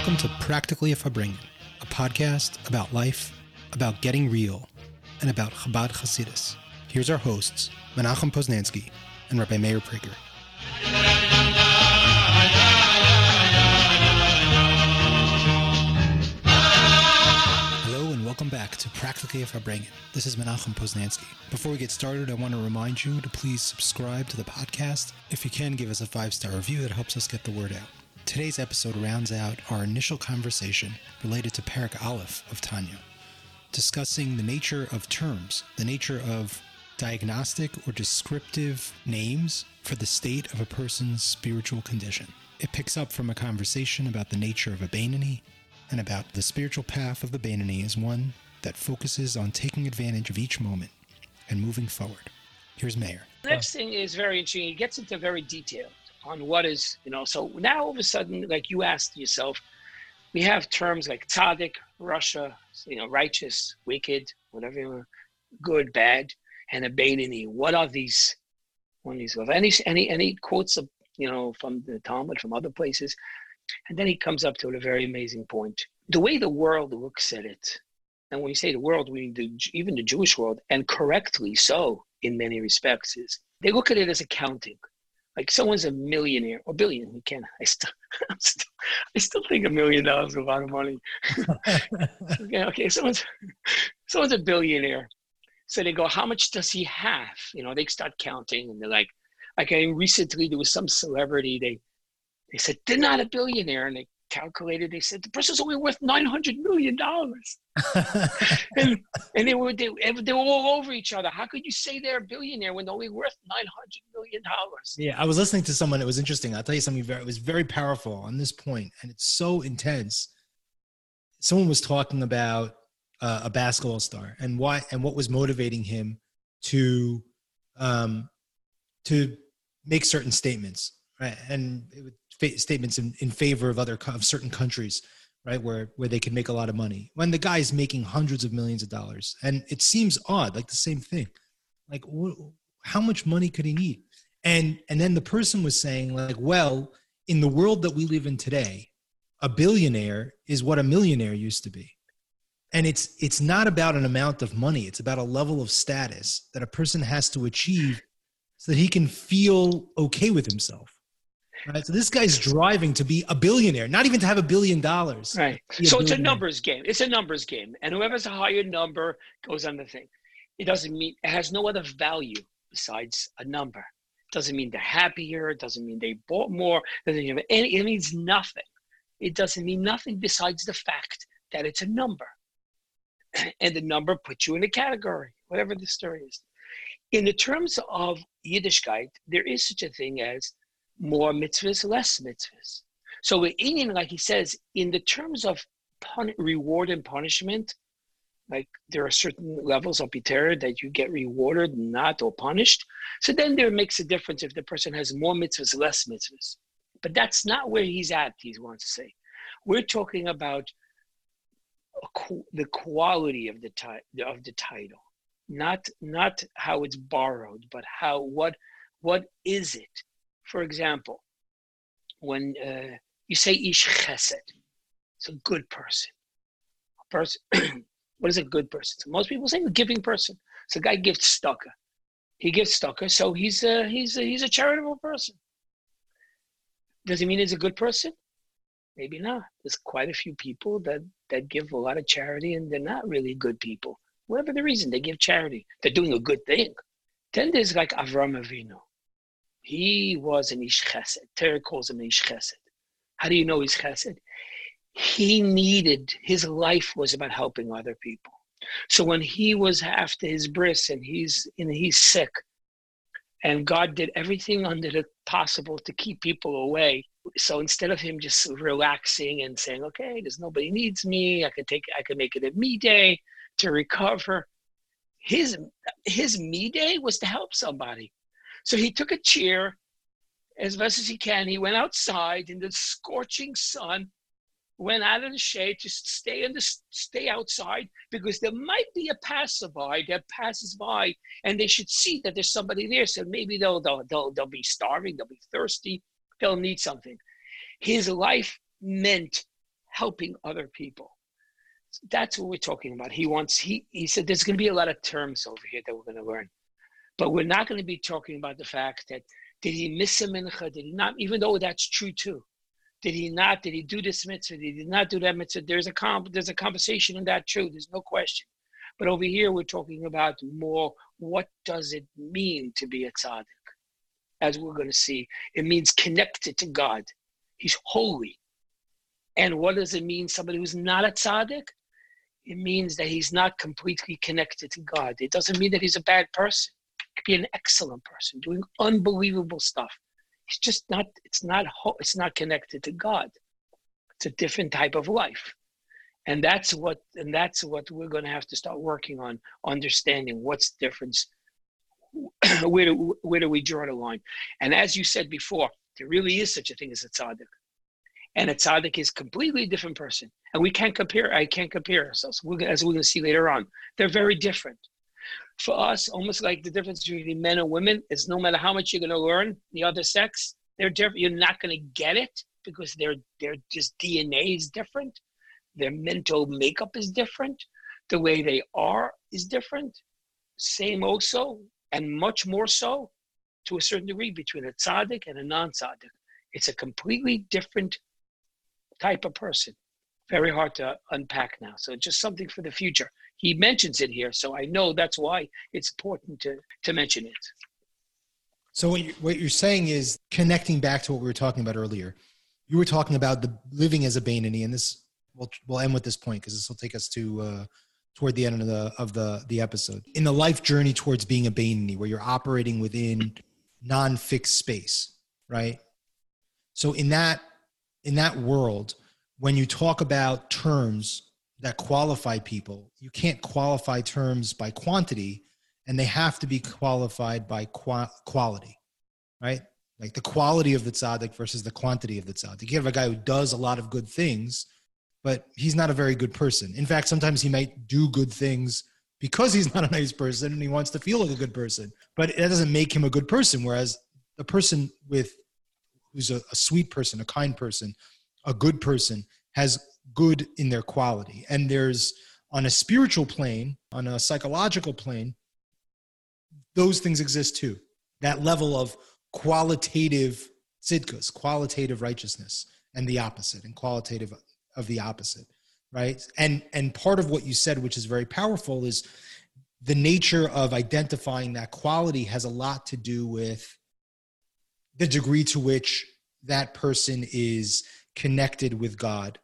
Welcome to Practically a Farbrengen, a podcast about life, about getting real, and about Chabad Hasidus. Here's our hosts, Menachem Poznansky and Rabbi Meir Prager. Hello and welcome back to Practically a Farbrengen. This is Menachem Poznansky. Before we get started, I want to remind you to please subscribe to the podcast. If you can, give us a five-star review. That helps us get the word out. Today's episode rounds out our initial conversation related to Perek Aleph of Tanya, discussing the nature of terms, the nature of diagnostic or descriptive names for the state of a person's spiritual condition. It picks up from a conversation about the nature of a Beinoni and about the spiritual path of the Beinoni as one that focuses on taking advantage of each moment and moving forward. Here's Meir. The next thing is very interesting. He gets into very detailed on what is, you know, so now all of a sudden, like you asked yourself, we have terms like tzaddik, rasha, you know, righteous, wicked, whatever you want, good, bad, and a. What are these? One these. Any any any quotes of you know from the Talmud, from other places, and then he comes up to a very amazing point. The way the world looks at it, and when you say the world, we mean the, even the Jewish world, and correctly so in many respects, is they look at it as accounting like someone's a millionaire or billion. You can. I still, I'm still, I still think a million dollars is a lot of money. okay, okay. Someone's, someone's a billionaire. So they go, how much does he have? You know, they start counting, and they're like, like I recently there was some celebrity. They, they said they're not a billionaire, and they calculated. They said the person's only worth nine hundred million dollars. and and they were they, they were all over each other. How could you say they're a billionaire when they're only worth nine hundred million dollars? Yeah, I was listening to someone. It was interesting. I'll tell you something very. It was very powerful on this point, and it's so intense. Someone was talking about uh, a basketball star and why and what was motivating him to um, to make certain statements, right? And statements in, in favor of other of certain countries right? Where where they can make a lot of money. When the guy is making hundreds of millions of dollars and it seems odd like the same thing. Like wh- how much money could he need? And and then the person was saying like well in the world that we live in today a billionaire is what a millionaire used to be. And it's it's not about an amount of money. It's about a level of status that a person has to achieve so that he can feel okay with himself Right. So this guy's driving to be a billionaire, not even to have a billion dollars. Right. So it's a numbers game. It's a numbers game, and whoever's a higher number goes on the thing. It doesn't mean it has no other value besides a number. It doesn't mean they're happier. It doesn't mean they bought more. It doesn't mean any. It means nothing. It doesn't mean nothing besides the fact that it's a number, and the number puts you in a category, whatever the story is. In the terms of Yiddishkeit, there is such a thing as more mitzvahs, less mitzvahs. So in like he says, in the terms of pun- reward and punishment, like there are certain levels of pitera that you get rewarded, not or punished. So then there makes a difference if the person has more mitzvahs, less mitzvahs. But that's not where he's at. He wants to say, we're talking about the quality of the ti- of the title, not not how it's borrowed, but how what what is it? For example, when uh, you say ish chesed, it's a good person. A person, what is a good person? So most people say a giving person. So a guy gives stucker. He gives stucker, so he's a, he's a, he's a charitable person. Does it mean he's a good person? Maybe not. There's quite a few people that, that give a lot of charity and they're not really good people. Whatever the reason, they give charity. They're doing a good thing. Then there's like Avram Avinu. He was an Ish Chesed. Torah calls him an Ish Chesed. How do you know he's Chesed? He needed, his life was about helping other people. So when he was after his bris and he's and he's sick, and God did everything under the possible to keep people away. So instead of him just relaxing and saying, "Okay, there's nobody needs me. I can take, I can make it a me day to recover," his his me day was to help somebody. So he took a chair as best as he can. He went outside in the scorching sun, went out of the shade to stay in the stay outside because there might be a passerby that passes by and they should see that there's somebody there. So maybe they'll they'll they'll, they'll be starving, they'll be thirsty, they'll need something. His life meant helping other people. That's what we're talking about. He wants, he, he said, there's going to be a lot of terms over here that we're going to learn. But we're not going to be talking about the fact that did he miss a mincha? Did he not? Even though that's true too. Did he not? Did he do this mitzvah? Did he not do that mitzvah? There's a comp, there's a conversation in that too. There's no question. But over here, we're talking about more what does it mean to be a tzaddik? As we're going to see, it means connected to God. He's holy. And what does it mean, somebody who's not a tzaddik? It means that he's not completely connected to God. It doesn't mean that he's a bad person. Could be an excellent person doing unbelievable stuff. It's just not, it's not, it's not connected to God. It's a different type of life. And that's what and that's what we're going to have to start working on understanding what's the difference where do where do we draw the line? And as you said before there really is such a thing as a tzaddik. And a tzaddik is completely different person. And we can't compare i can't compare ourselves. As we're going to see later on they're very different for us almost like the difference between men and women is no matter how much you're going to learn the other sex they're different you're not going to get it because their their just dna is different their mental makeup is different, the way they are is different. Same also, and much more so to a certain degree between a tzaddik and a non tzaddik. It's a completely different type of person. Very hard to unpack now. So just something for the future. He mentions it here, so I know that's why it's important to, to mention it. So what, you, what you're saying is connecting back to what we were talking about earlier. You were talking about the living as a Beinoni, and this we'll we'll end with this point because this will take us to uh, toward the end of the of the the episode. In the life journey towards being a Beinoni, where you're operating within non-fixed space, right? So in that in that world, when you talk about terms that qualify people, you can't qualify terms by quantity, and they have to be qualified by qua- quality, right? Like the quality of the tzaddik versus the quantity of the tzaddik. You have a guy who does a lot of good things, but he's not a very good person. In fact, sometimes he might do good things because he's not a nice person and he wants to feel like a good person, but that doesn't make him a good person. Whereas a person with who's a, a sweet person, a kind person, a good person has good in their quality. And there's on a spiritual plane, on a psychological plane, those things exist too. That level of qualitative tzidkus, qualitative righteousness, and the opposite, and qualitative of the opposite right and and part of what you said which is very powerful is the nature of identifying that quality has a lot to do with the degree to which that person is connected with god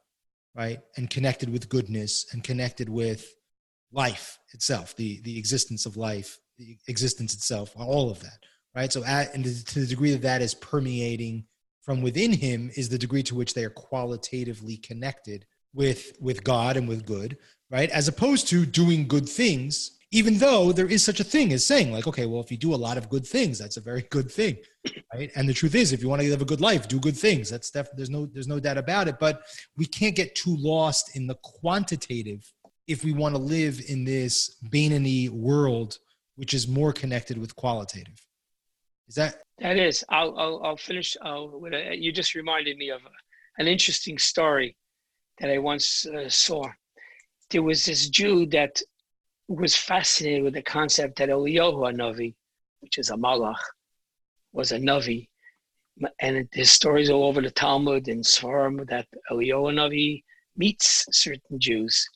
right and connected with goodness and connected with life itself the the existence of life the existence itself all of that right so at, and to the degree that that is permeating from within him is the degree to which they are qualitatively connected with with God and with good, right? As opposed to doing good things, even though there is such a thing as saying like, okay, well, if you do a lot of good things, that's a very good thing, right? And the truth is, if you want to live a good life, do good things. That's def- there's no there's no doubt about it. But we can't get too lost in the quantitative if we want to live in this Beinoni world, which is more connected with qualitative. Is that that is? I'll I'll, I'll finish. I'll, with a, you just reminded me of a, an interesting story that I once uh, saw. There was this Jew that was fascinated with the concept that Eliyahu Navi, which is a malach, was a navi, and his stories all over the Talmud and Sfarim that Eliyahu Navi meets certain Jews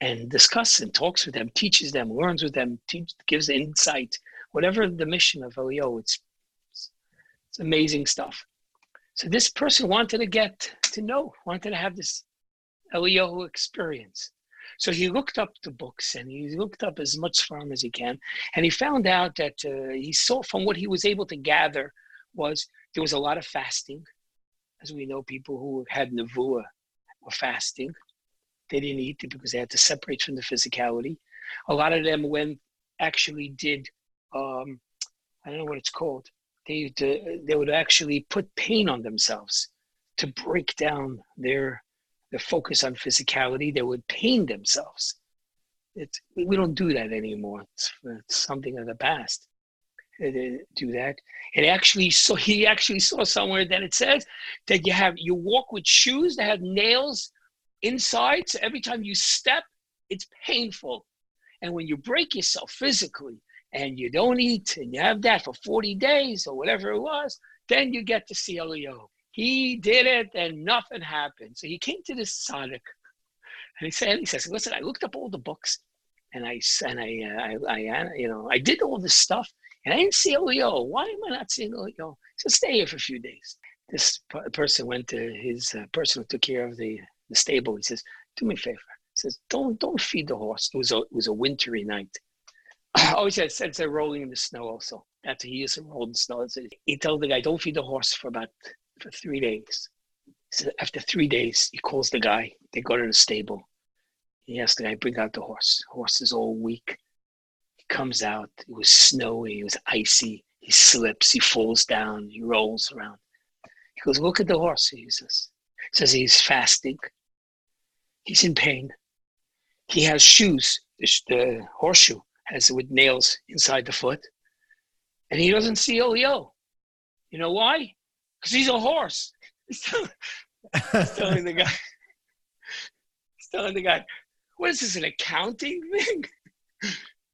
and discusses and talks with them, teaches them, learns with them, teach, gives insight whatever the mission of Eliyahu, it's, it's amazing stuff. So this person wanted to get to know, wanted to have this Eliyahu experience. So he looked up the books and he looked up as much from as he can, and he found out that uh, he saw from what he was able to gather was there was a lot of fasting, as we know, people who had nevuah were fasting. They didn't eat because they had to separate from the physicality. A lot of them went actually did um, I don't know what it's called. They they would actually put pain on themselves to break down their their focus on physicality. They would pain themselves. It's we don't do that anymore. It's, it's something of the past. do that. And actually, so he actually saw somewhere that it says that you have you walk with shoes that have nails inside. So every time you step, it's painful. And when you break yourself physically and you don't eat and you have that for 40 days or whatever it was, then you get to see. He did it and nothing happened. So he came to this tzaddik and he said, he says, listen, I looked up all the books and I, and I, uh, I, I, you know, I did all this stuff and I didn't see Elio. Why am I not seeing Elio? So stay here for a few days. This person went to his uh, person who took care of the, the stable. He says, do me a favor. He says, don't, don't feed the horse. It was a, it was a wintry night. oh, he said, said they're rolling in the snow also. That's he used to roll in the snow. He told the guy, don't feed the horse for about for three days. So after three days, he calls the guy. They go to the stable. He asks the guy, bring out the horse. Horse is all weak. He comes out. It was snowy. It was icy. He slips. He falls down. He rolls around. He goes, look at the horse. He says, he says he's fasting. He's in pain. He has shoes. The, horseshoe has with nails inside the foot, and he doesn't see oh, Elio. You know why? Because he's a horse. He's telling, he's telling the guy, he's telling the guy, what is this, an accounting thing?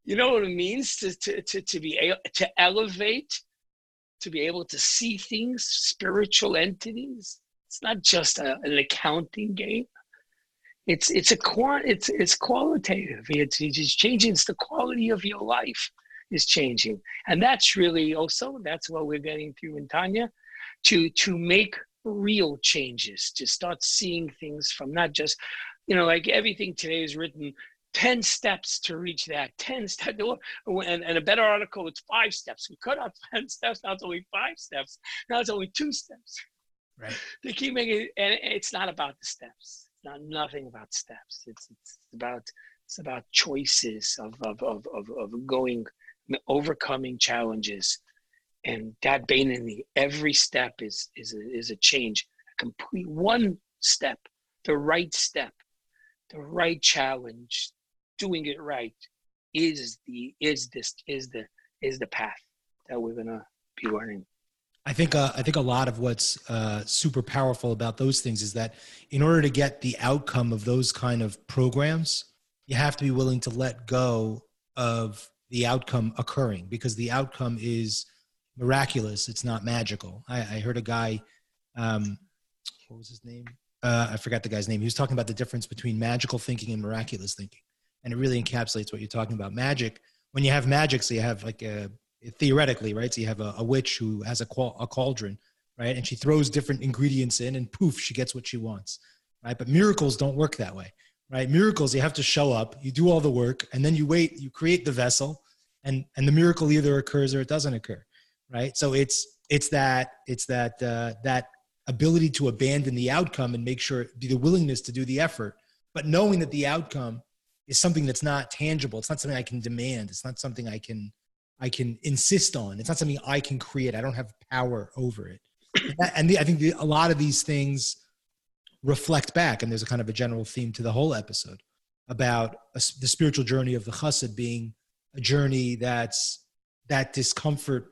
you know what it means to, to, to, to be to elevate, to be able to see things, spiritual entities. It's not just a, an accounting game. It's it's a it's it's qualitative. It's, it's changing. It's the quality of your life is changing, and that's really also that's what we're getting through in Tanya to to make real changes to start seeing things from not just you know like everything today is written 10 steps to reach that 10 steps and, and a better article it's five steps. We cut out 10 steps now it's only five steps now it's only two steps. Right. They keep making and it's not about the steps it's not nothing about steps it's it's about it's about choices of of of of, of going overcoming challenges and that Beinoni, every step is is a, is a change, a complete one step, the right step, the right challenge, doing it right is the is this is the is the path that we're gonna be learning. I think uh, I think a lot of what's uh, super powerful about those things is that in order to get the outcome of those kind of programs, you have to be willing to let go of the outcome occurring because the outcome is miraculous. It's not magical. I, I heard a guy, um, what was his name? Uh, I forgot the guy's name. He was talking about the difference between magical thinking and miraculous thinking, and it really encapsulates what you're talking about. Magic. When you have magic, so you have like a theoretically, right? So you have a, a witch who has a, qual- a cauldron, right? And she throws different ingredients in, and poof, she gets what she wants, right? But miracles don't work that way, right? Miracles, you have to show up, you do all the work, and then you wait, you create the vessel, and and the miracle either occurs or it doesn't occur right? So it's it's that it's that uh, that ability to abandon the outcome and make sure be the willingness to do the effort but knowing that the outcome is something that's not tangible. It's not something i can demand. It's not something i can i can insist on. It's not something i can create. I don't have power over it. And, that, and the, i think the, a lot of these things reflect back and there's a kind of a general theme to the whole episode about a, the spiritual journey of the chassid being a journey that's that discomfort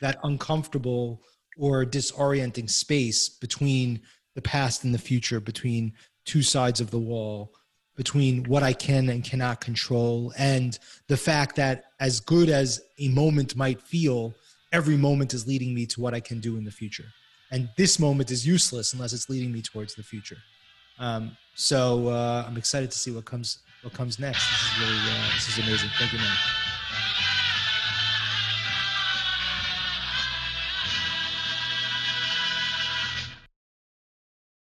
that uncomfortable or disorienting space between the past and the future, between two sides of the wall, between what I can and cannot control, and the fact that as good as a moment might feel, every moment is leading me to what I can do in the future. And this moment is useless unless it's leading me towards the future. Um, so uh, I'm excited to see what comes what comes next. This is really uh, this is amazing. Thank you, man.